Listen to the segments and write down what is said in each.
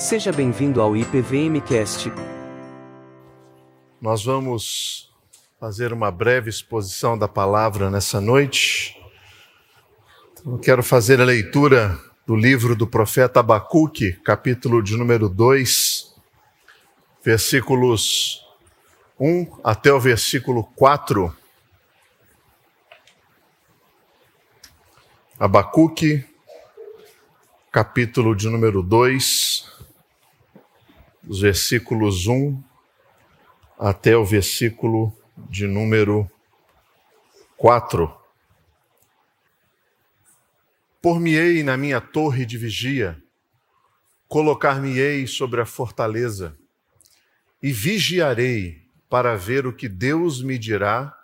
Seja bem-vindo ao IPVMcast. Nós vamos fazer uma breve exposição da palavra nessa noite. Eu quero fazer a leitura do livro do profeta Abacuque, capítulo de número 2, versículos 1 até o versículo 4. Abacuque, capítulo de número 2, os versículos 1 até o versículo de número 4. Por-me-ei na minha torre de vigia, colocar-me-ei sobre a fortaleza, e vigiarei para ver o que Deus me dirá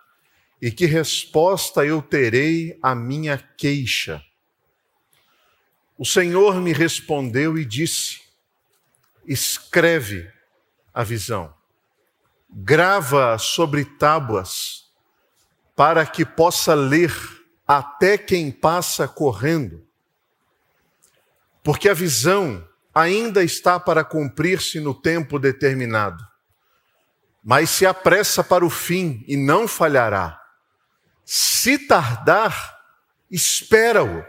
e que resposta eu terei à minha queixa. O Senhor me respondeu e disse: Escreve a visão, grava sobre tábuas, para que possa ler até quem passa correndo. Porque a visão ainda está para cumprir-se no tempo determinado, mas se apressa para o fim e não falhará. Se tardar, espera-o,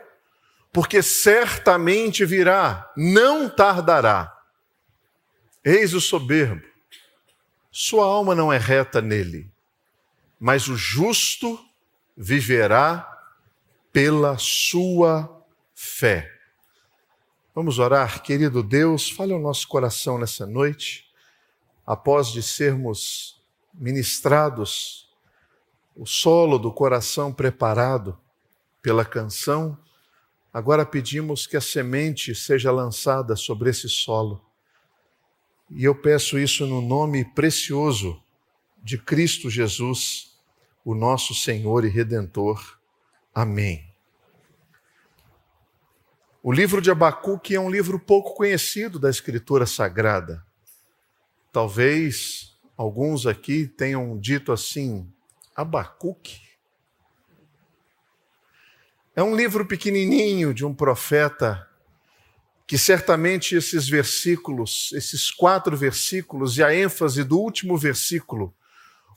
porque certamente virá, não tardará. Eis o soberbo, sua alma não é reta nele, mas o justo viverá pela sua fé. Vamos orar, querido Deus, fale ao nosso coração nessa noite, após de sermos ministrados o solo do coração preparado pela canção, agora pedimos que a semente seja lançada sobre esse solo. E eu peço isso no nome precioso de Cristo Jesus, o nosso Senhor e Redentor. Amém. O livro de Abacuque é um livro pouco conhecido da Escritura Sagrada. Talvez alguns aqui tenham dito assim: Abacuque. É um livro pequenininho de um profeta que certamente esses versículos, esses quatro versículos e a ênfase do último versículo,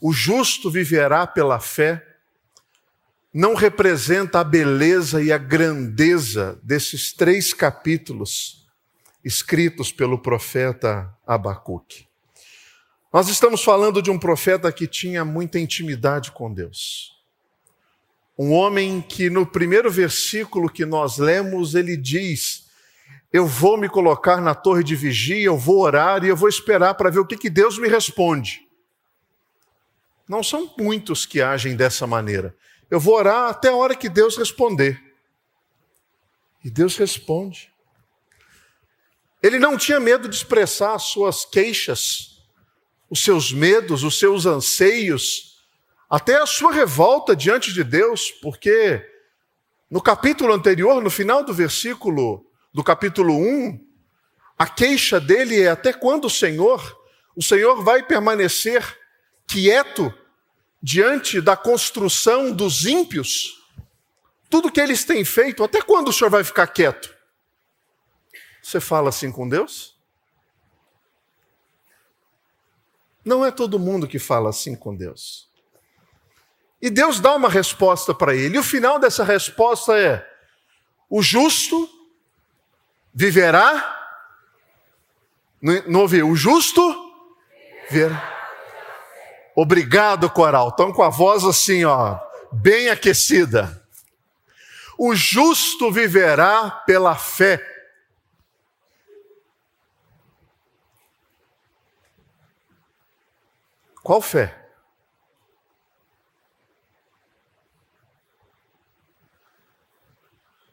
o justo viverá pela fé, não representa a beleza e a grandeza desses três capítulos escritos pelo profeta Abacuque. Nós estamos falando de um profeta que tinha muita intimidade com Deus. Um homem que no primeiro versículo que nós lemos, ele diz: Eu vou me colocar na torre de vigia, eu vou orar e eu vou esperar para ver o que, que Deus me responde. Não são muitos que agem dessa maneira. Eu vou orar até a hora que Deus responder. E Deus responde. Ele não tinha medo de expressar as suas queixas os seus medos, os seus anseios, até a sua revolta diante de Deus, porque no capítulo anterior, no final do versículo do capítulo 1, a queixa dele é até quando o Senhor, o Senhor vai permanecer quieto diante da construção dos ímpios? Tudo que eles têm feito, até quando o Senhor vai ficar quieto? Você fala assim com Deus? Não é todo mundo que fala assim com Deus. E Deus dá uma resposta para ele. E o final dessa resposta é: o justo viverá. Não ouviu? O justo verá. Obrigado, coral. Estão com a voz assim, ó, bem aquecida. O justo viverá pela fé. Qual fé?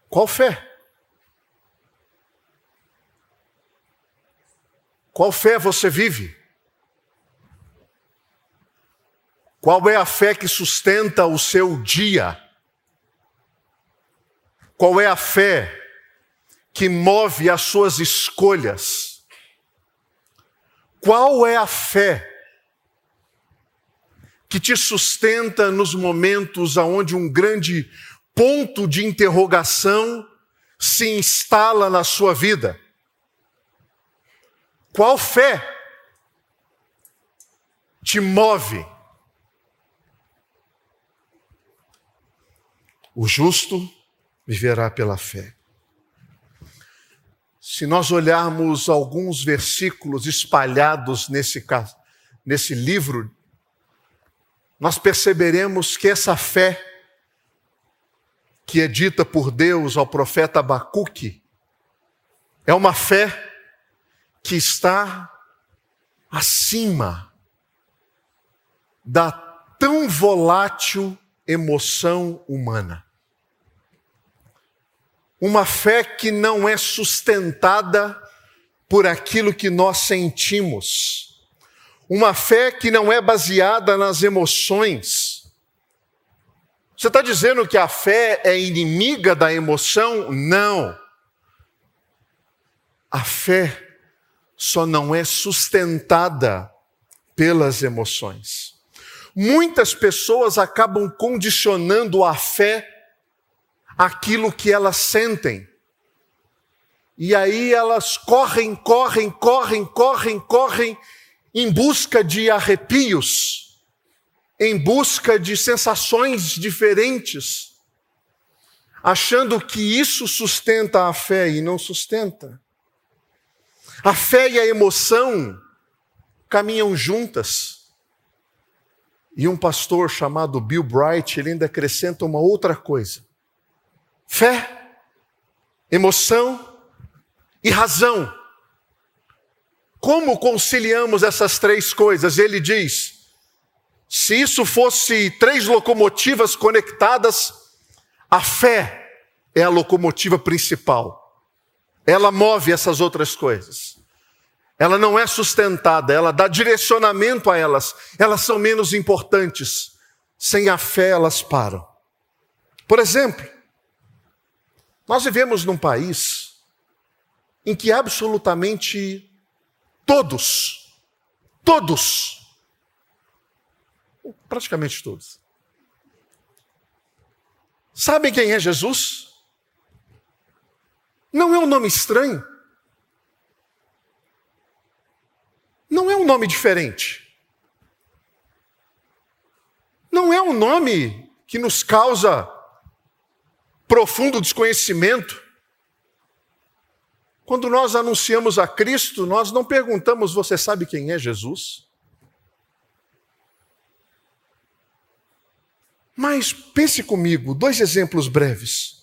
Qual fé? Qual fé você vive? Qual é a fé que sustenta o seu dia? Qual é a fé que move as suas escolhas? Qual é a fé que te sustenta nos momentos aonde um grande ponto de interrogação se instala na sua vida. Qual fé te move? O justo viverá pela fé. Se nós olharmos alguns versículos espalhados nesse, nesse livro, nós perceberemos que essa fé que é dita por Deus ao profeta Abacuque é uma fé que está acima da tão volátil emoção humana. Uma fé que não é sustentada por aquilo que nós sentimos. Uma fé que não é baseada nas emoções. Você está dizendo que a fé é inimiga da emoção? Não. A fé só não é sustentada pelas emoções. Muitas pessoas acabam condicionando a fé aquilo que elas sentem. E aí elas correm, correm, correm, correm, correm em busca de arrepios, em busca de sensações diferentes, achando que isso sustenta a fé e não sustenta. A fé e a emoção caminham juntas. E um pastor chamado Bill Bright, ele ainda acrescenta uma outra coisa fé, emoção e razão. Como conciliamos essas três coisas? Ele diz: se isso fosse três locomotivas conectadas, a fé é a locomotiva principal. Ela move essas outras coisas. Ela não é sustentada, ela dá direcionamento a elas. Elas são menos importantes. Sem a fé, elas param. Por exemplo, nós vivemos num país em que absolutamente todos, todos, praticamente todos, sabem quem é Jesus? Não é um nome estranho. Não é um nome diferente. Não é um nome que nos causa profundo desconhecimento. Quando nós anunciamos a Cristo, nós não perguntamos: você sabe quem é Jesus? Mas pense comigo, dois exemplos breves.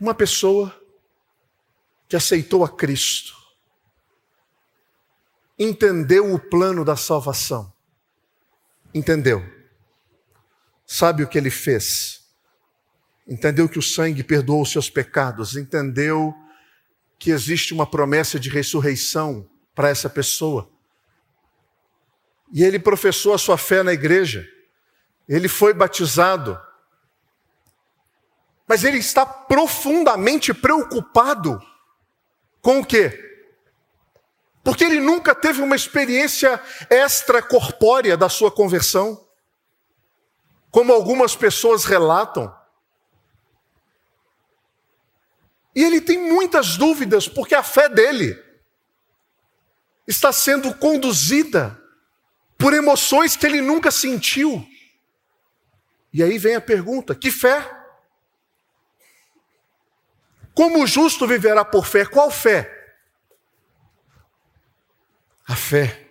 Uma pessoa que aceitou a Cristo, entendeu o plano da salvação, entendeu sabe o que ele fez. Entendeu que o sangue perdoou os seus pecados, entendeu que existe uma promessa de ressurreição para essa pessoa. E ele professou a sua fé na igreja. Ele foi batizado. Mas ele está profundamente preocupado com o quê? Porque ele nunca teve uma experiência extracorpórea da sua conversão como algumas pessoas relatam. E ele tem muitas dúvidas, porque a fé dele está sendo conduzida por emoções que ele nunca sentiu. E aí vem a pergunta: que fé? Como o justo viverá por fé? Qual fé? A fé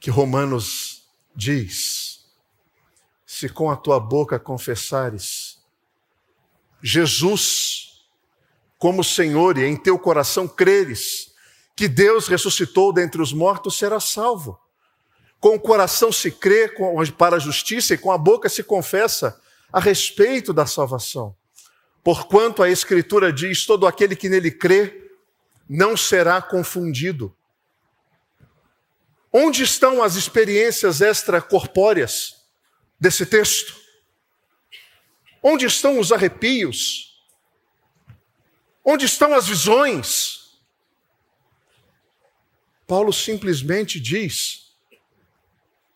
que Romanos diz: Se com a tua boca confessares Jesus como Senhor e em teu coração creres que Deus ressuscitou dentre os mortos, será salvo. Com o coração se crê para a justiça e com a boca se confessa a respeito da salvação. Porquanto a Escritura diz: todo aquele que nele crê não será confundido. Onde estão as experiências extracorpóreas desse texto? Onde estão os arrepios? Onde estão as visões? Paulo simplesmente diz: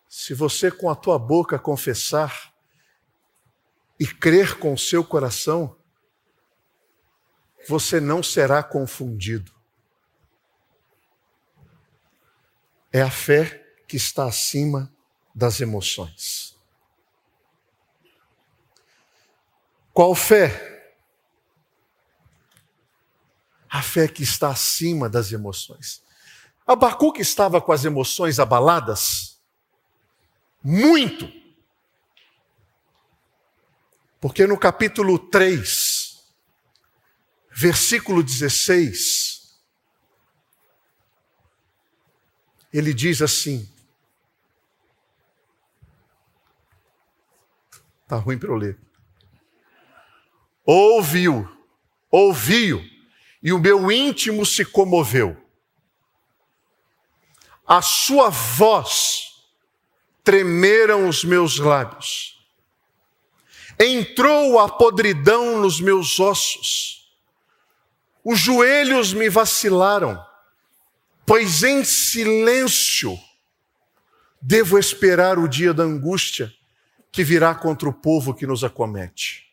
se você com a tua boca confessar e crer com o seu coração, você não será confundido. É a fé que está acima das emoções. Qual fé? A fé que está acima das emoções. Abacuque estava com as emoções abaladas? Muito. Porque no capítulo 3, versículo 16, ele diz assim: Está ruim para eu ler. Ouviu, ouviu, e o meu íntimo se comoveu. A sua voz tremeram os meus lábios entrou a podridão nos meus ossos, os joelhos me vacilaram, pois em silêncio devo esperar o dia da angústia que virá contra o povo que nos acomete.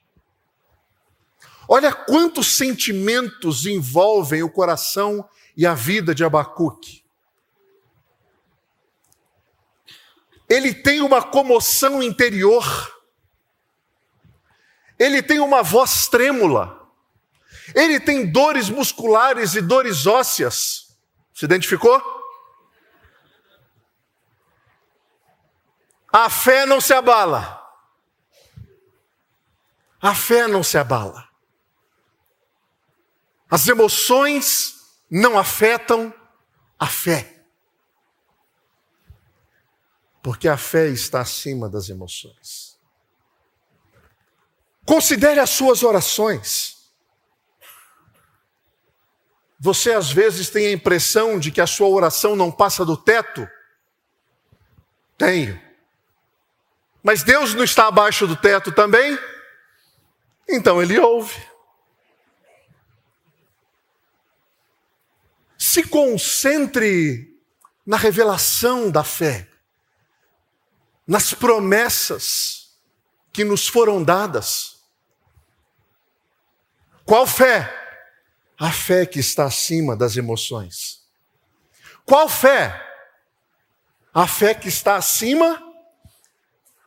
Olha quantos sentimentos envolvem o coração e a vida de Abacuque. Ele tem uma comoção interior ele tem uma voz trêmula, ele tem dores musculares e dores ósseas. Se identificou? A fé não se abala. A fé não se abala. As emoções não afetam a fé. Porque a fé está acima das emoções. Considere as suas orações. Você às vezes tem a impressão de que a sua oração não passa do teto? Tenho. Mas Deus não está abaixo do teto também? Então Ele ouve. Se concentre na revelação da fé, nas promessas que nos foram dadas. Qual fé? A fé que está acima das emoções. Qual fé? A fé que está acima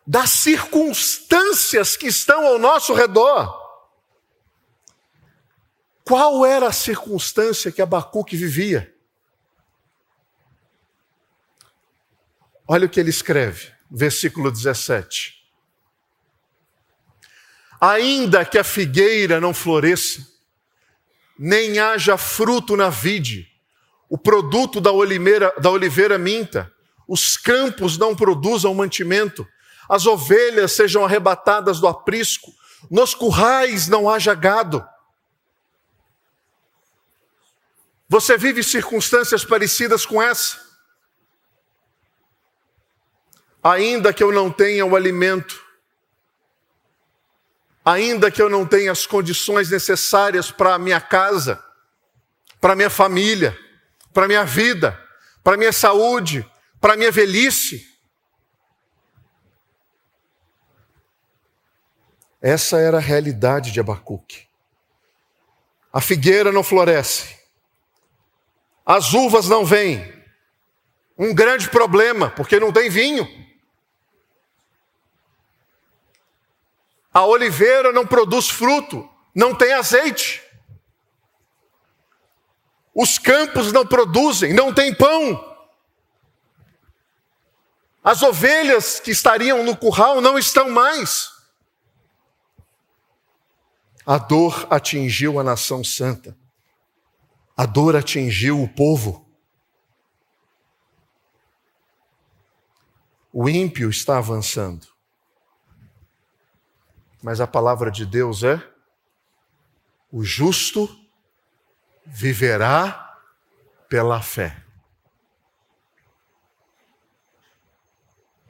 das circunstâncias que estão ao nosso redor. Qual era a circunstância que Abacuque vivia? Olha o que ele escreve, versículo 17 ainda que a figueira não floresça, nem haja fruto na vide, o produto da oliveira, da oliveira minta, os campos não produzam mantimento, as ovelhas sejam arrebatadas do aprisco, nos currais não haja gado. Você vive circunstâncias parecidas com essa? Ainda que eu não tenha o alimento, ainda que eu não tenha as condições necessárias para a minha casa, para a minha família, para a minha vida, para a minha saúde, para a minha velhice. Essa era a realidade de Abacuque. A figueira não floresce, as uvas não vêm. Um grande problema, porque não tem vinho. A oliveira não produz fruto, não tem azeite. Os campos não produzem, não tem pão. As ovelhas que estariam no curral não estão mais. A dor atingiu a nação santa. A dor atingiu o povo. O ímpio está avançando. Mas a palavra de Deus é: o justo viverá pela fé.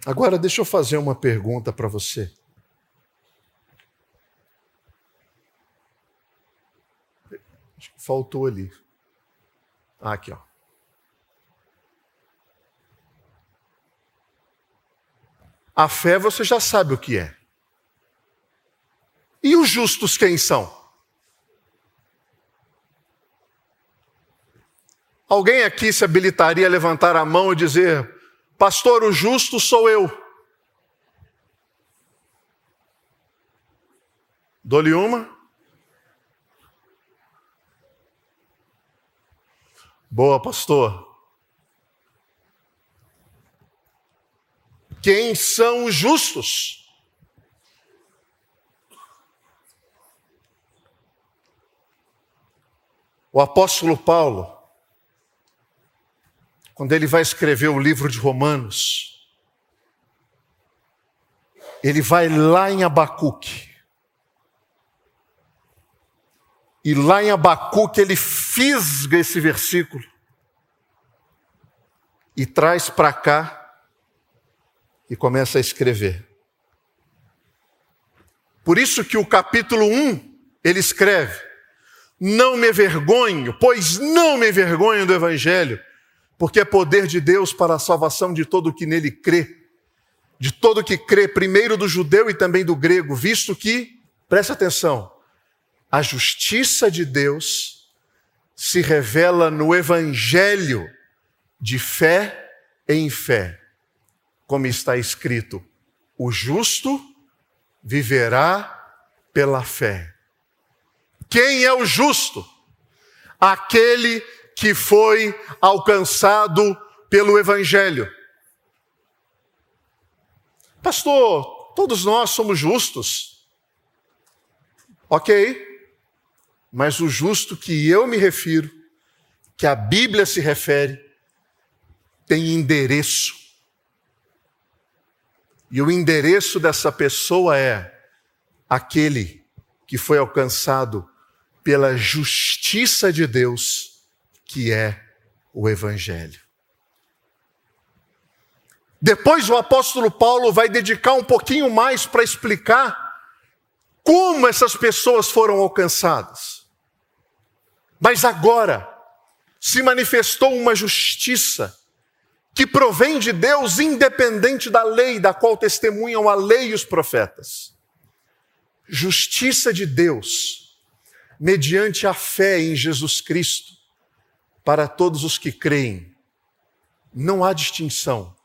Agora, deixa eu fazer uma pergunta para você. Faltou ali. Ah, aqui, ó. A fé você já sabe o que é. E os justos quem são? Alguém aqui se habilitaria a levantar a mão e dizer: Pastor, o justo sou eu. Dou-lhe uma. Boa, pastor. Quem são os justos? O apóstolo Paulo, quando ele vai escrever o livro de Romanos, ele vai lá em Abacuque. E lá em Abacuque ele fisga esse versículo e traz para cá e começa a escrever. Por isso que o capítulo 1 ele escreve: Não me vergonho, pois não me vergonho do evangelho, porque é poder de Deus para a salvação de todo o que nele crê, de todo o que crê, primeiro do judeu e também do grego, visto que, preste atenção, a justiça de Deus se revela no evangelho de fé em fé, como está escrito: o justo viverá pela fé. Quem é o justo? Aquele que foi alcançado pelo Evangelho. Pastor, todos nós somos justos. Ok, mas o justo que eu me refiro, que a Bíblia se refere, tem endereço. E o endereço dessa pessoa é aquele que foi alcançado pela justiça de Deus, que é o Evangelho. Depois o apóstolo Paulo vai dedicar um pouquinho mais para explicar como essas pessoas foram alcançadas. Mas agora se manifestou uma justiça que provém de Deus, independente da lei, da qual testemunham a lei e os profetas. Justiça de Deus, mediante a fé em Jesus Cristo, para todos os que creem. Não há distinção,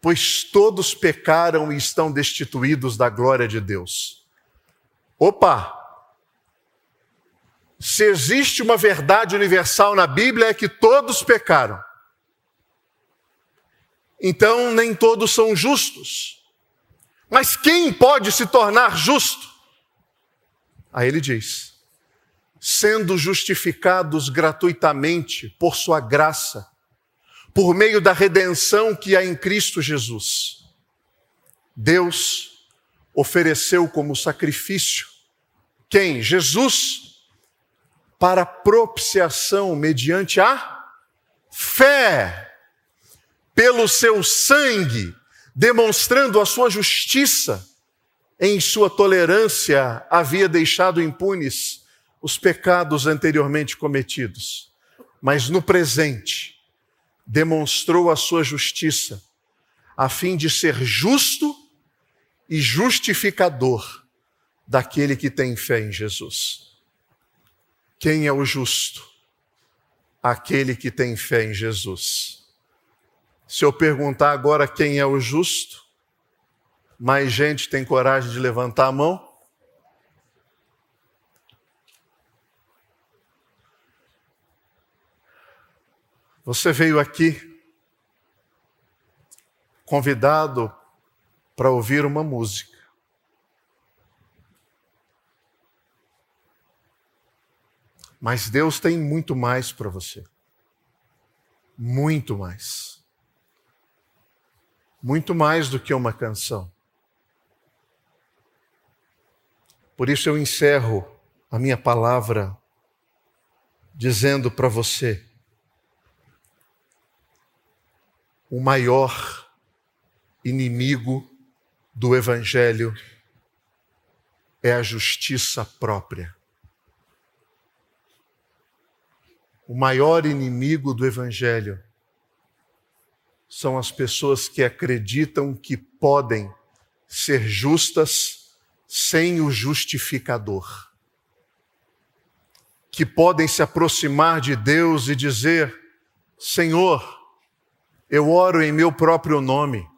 pois todos pecaram e estão destituídos da glória de Deus. Opa! Se existe uma verdade universal na Bíblia é que todos pecaram. Então nem todos são justos. Mas quem pode se tornar justo? Aí ele diz: sendo justificados gratuitamente por sua graça, por meio da redenção que há em Cristo Jesus. Deus ofereceu como sacrifício quem? Jesus para propiciação mediante a fé, pelo seu sangue, demonstrando a sua justiça, em sua tolerância havia deixado impunes os pecados anteriormente cometidos, mas no presente demonstrou a sua justiça, a fim de ser justo e justificador daquele que tem fé em Jesus. Quem é o justo? Aquele que tem fé em Jesus. Se eu perguntar agora quem é o justo, mais gente tem coragem de levantar a mão? Você veio aqui convidado para ouvir uma música. Mas Deus tem muito mais para você. Muito mais. Muito mais do que uma canção. Por isso eu encerro a minha palavra dizendo para você: o maior inimigo do Evangelho é a justiça própria. o maior inimigo do Evangelho são as pessoas que acreditam que podem ser justas sem o justificador. Que podem se aproximar de Deus e dizer: Senhor, eu oro em meu próprio nome.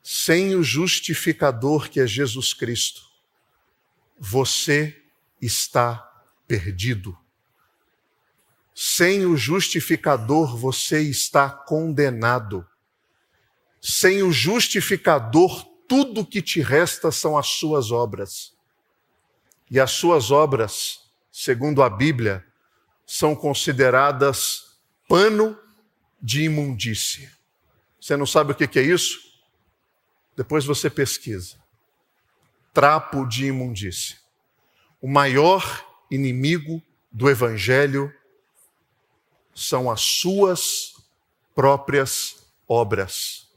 Sem o justificador que é Jesus Cristo, você está perdido. Sem o justificador, você está condenado. Sem o justificador, tudo que te resta são as suas obras. E as suas obras, segundo a Bíblia, são consideradas pano de imundície. Você não sabe o que é isso? Depois você pesquisa. Trapo de imundície. O maior inimigo do Evangelho são as suas próprias obras.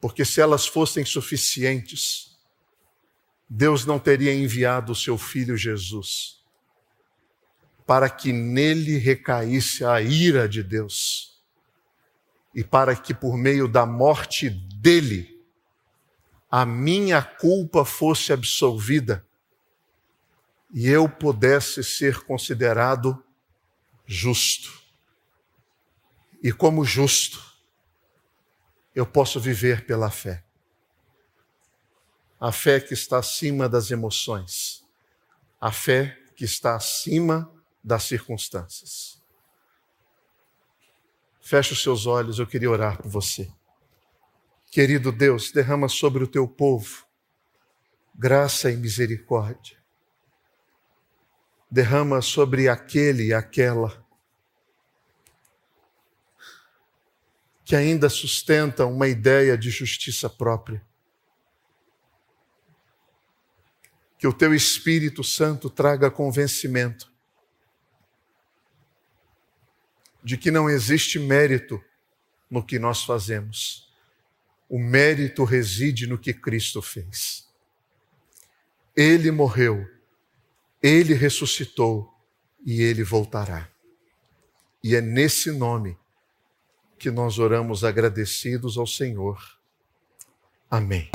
Porque se elas fossem suficientes, Deus não teria enviado o seu filho Jesus para que nele recaísse a ira de Deus e para que por meio da morte dele a minha culpa fosse absolvida e eu pudesse ser considerado justo. E como justo, eu posso viver pela fé. A fé que está acima das emoções, a fé que está acima das circunstâncias. Feche os seus olhos, eu queria orar por você. Querido Deus, derrama sobre o teu povo graça e misericórdia derrama sobre aquele e aquela que ainda sustenta uma ideia de justiça própria. Que o teu Espírito Santo traga convencimento de que não existe mérito no que nós fazemos. O mérito reside no que Cristo fez. Ele morreu ele ressuscitou e ele voltará. E é nesse nome que nós oramos agradecidos ao Senhor. Amém.